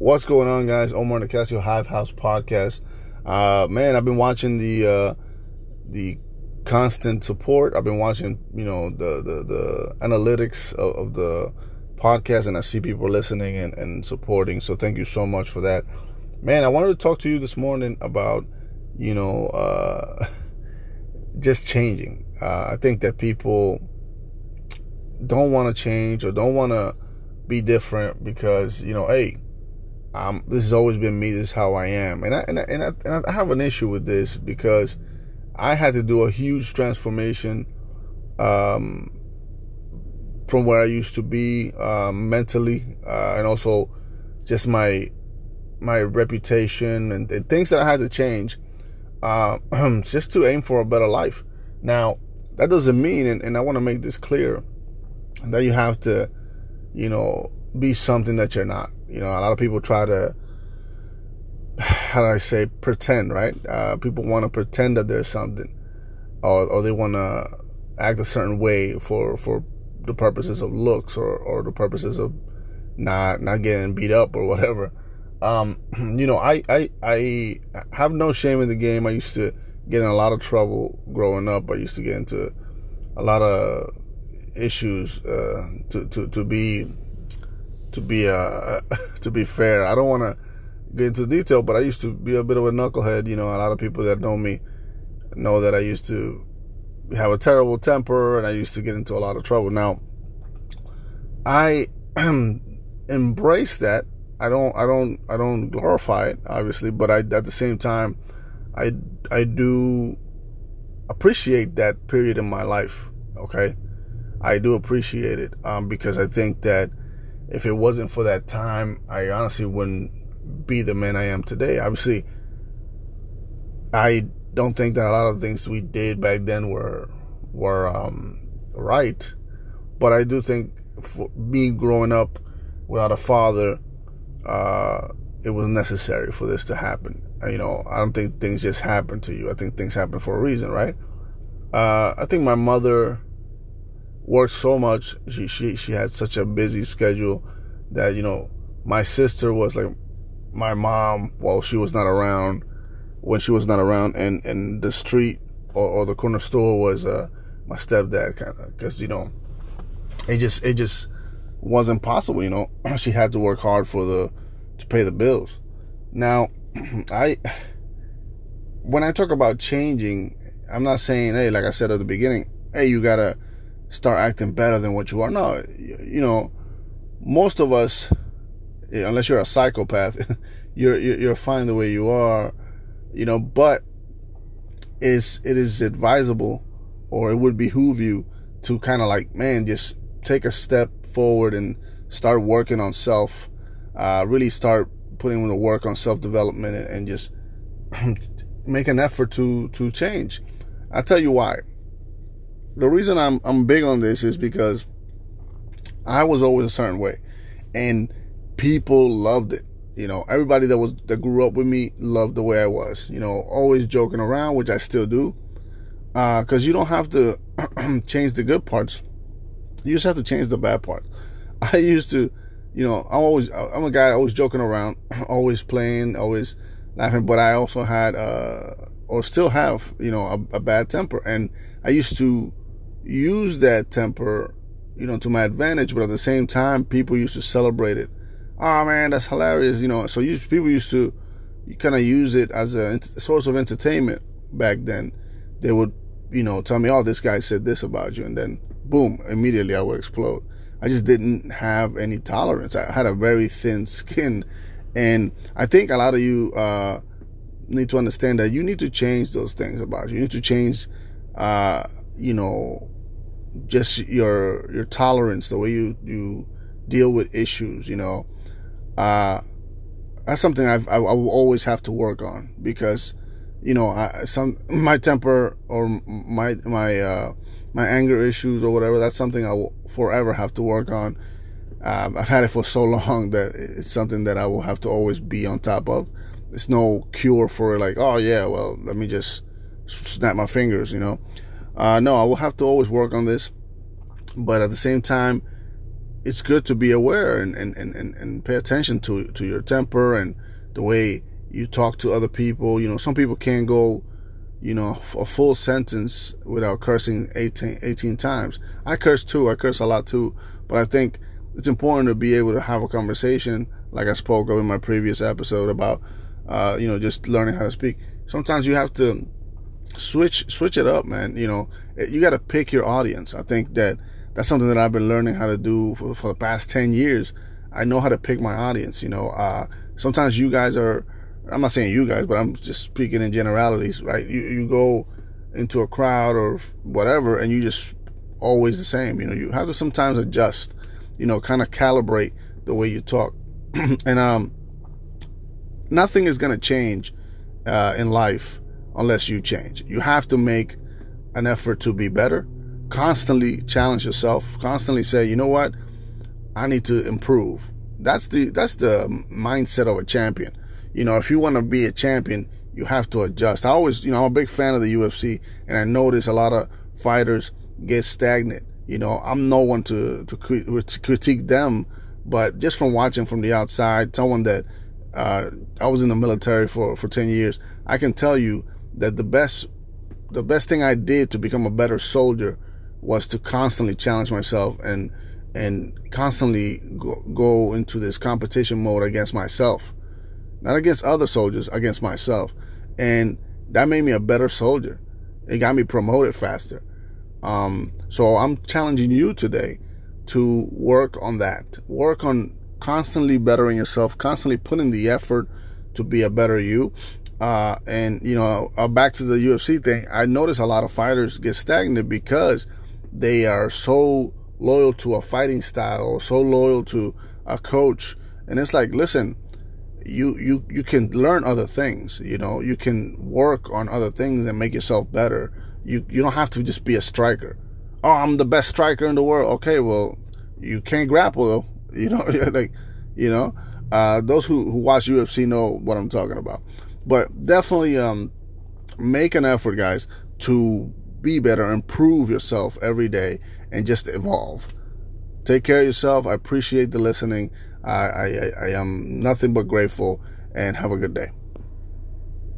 What's going on, guys? Omar Nicasio Hive House podcast. Uh, man, I've been watching the uh, the constant support. I've been watching, you know, the the, the analytics of, of the podcast, and I see people listening and, and supporting. So thank you so much for that, man. I wanted to talk to you this morning about, you know, uh, just changing. Uh, I think that people don't want to change or don't want to be different because you know, hey, um, this has always been me. This is how I am, and I and I, and I, and I have an issue with this because I had to do a huge transformation um, from where I used to be um, mentally, uh, and also just my my reputation and, and, things that I had to change uh, just to aim for a better life. Now, that doesn't mean, and, and I want to make this clear, that you have to, you know, be something that you're not. You know, a lot of people try to, how do I say, pretend, right? Uh, people want to pretend that there's something, or or they want to act a certain way for for the purposes of looks or or the purposes of not not getting beat up or whatever. Um, you know, I I I have no shame in the game. I used to get in a lot of trouble growing up. I used to get into a lot of issues uh, to to to be to be uh to be fair. I don't want to get into detail, but I used to be a bit of a knucklehead. You know, a lot of people that know me know that I used to have a terrible temper and I used to get into a lot of trouble. Now, I embrace that. I don't I don't I don't glorify it obviously, but I at the same time I I do appreciate that period in my life, okay? I do appreciate it um, because I think that if it wasn't for that time, I honestly wouldn't be the man I am today. Obviously, I don't think that a lot of things we did back then were were um, right, but I do think for me growing up without a father, uh, it was necessary for this to happen. You know, I don't think things just happen to you. I think things happen for a reason, right? Uh, I think my mother worked so much. She she she had such a busy schedule that you know my sister was like my mom while she was not around. When she was not around, and and the street or, or the corner store was uh, my stepdad kind of because you know it just it just wasn't possible. You know, she had to work hard for the to pay the bills. Now, I when I talk about changing, I'm not saying hey, like I said at the beginning, hey, you gotta start acting better than what you are. now. you know, most of us, unless you're a psychopath, you're you're fine the way you are, you know. But is it is advisable, or it would behoove you to kind of like, man, just take a step forward and start working on self. Uh, really start putting in the work on self development and, and just make an effort to to change. I'll tell you why the reason I'm I'm big on this is because I was always a certain way, and people loved it. You know, everybody that was that grew up with me loved the way I was. You know, always joking around, which I still do, because uh, you don't have to change the good parts. You just have to change the bad parts. I used to, you know, I'm always I'm a guy always joking around, always playing, always laughing, but I also had uh or still have, you know, a, a bad temper, and I used to use that temper, you know, to my advantage, but at the same time, people used to celebrate it. Oh man, that's hilarious, you know. So people used to kind of use it as a source of entertainment back then. They would, you know, tell me, "Oh, this guy said this about you," and then boom, immediately I would explode. I just didn't have any tolerance. I had a very thin skin, and I think a lot of you uh, need to understand that you need to change those things about you. You need to change, uh, you know, just your your tolerance, the way you you deal with issues. You know, uh, that's something I've, I, I will always have to work on because you know I, some my temper or my my uh, my anger issues or whatever. That's something I will forever have to work on. Um, I've had it for so long that it's something that I will have to always be on top of. It's no cure for. Like, oh yeah, well, let me just snap my fingers. You know, uh, no, I will have to always work on this, but at the same time, it's good to be aware and, and, and, and pay attention to to your temper and the way you talk to other people. You know, some people can't go, you know, a full sentence without cursing 18, 18 times. I curse too. I curse a lot too. But I think it's important to be able to have a conversation, like I spoke of in my previous episode about, uh, you know, just learning how to speak. Sometimes you have to switch switch it up, man. You know, you got to pick your audience. I think that that's something that I've been learning how to do for, for the past 10 years. I know how to pick my audience. You know, uh, sometimes you guys are, I'm not saying you guys, but I'm just speaking in generalities, right? You, you go into a crowd or whatever and you just always the same. You know, you have to sometimes adjust, you know, kind of calibrate the way you talk. and, um, nothing is going to change, uh, in life unless you change. You have to make an effort to be better constantly challenge yourself, constantly say, you know what, I need to improve. That's the that's the mindset of a champion. You know, if you want to be a champion, you have to adjust. I always, you know, I'm a big fan of the UFC, and I notice a lot of fighters get stagnant. You know, I'm no one to to, critique them, but just from watching from the outside, someone that uh, I was in the military for for ten years, I can tell you that the best the best thing I did to become a better soldier was to constantly challenge myself and and constantly go, go into this competition mode against myself, not against other soldiers, against myself, and that made me a better soldier. It got me promoted faster. Um, so I'm challenging you today to work on that. Work on constantly bettering yourself, constantly putting the effort to be a better you. Uh, and you know, uh, back to the UFC thing, I notice a lot of fighters get stagnant because they are so loyal to a fighting style or so loyal to a coach. And it's like, listen, you you you can learn other things. You know, you can work on other things and make yourself better. You you don't have to just be a striker. Oh, I'm the best striker in the world. Okay, well, you can't grapple though. You know, like you know, uh, those who who watch UFC know what I'm talking about. But definitely, um, make an effort, guys, to be better, improve yourself every day, and just evolve. Take care of yourself. I appreciate the listening. I, I, I am nothing but grateful, and have a good day.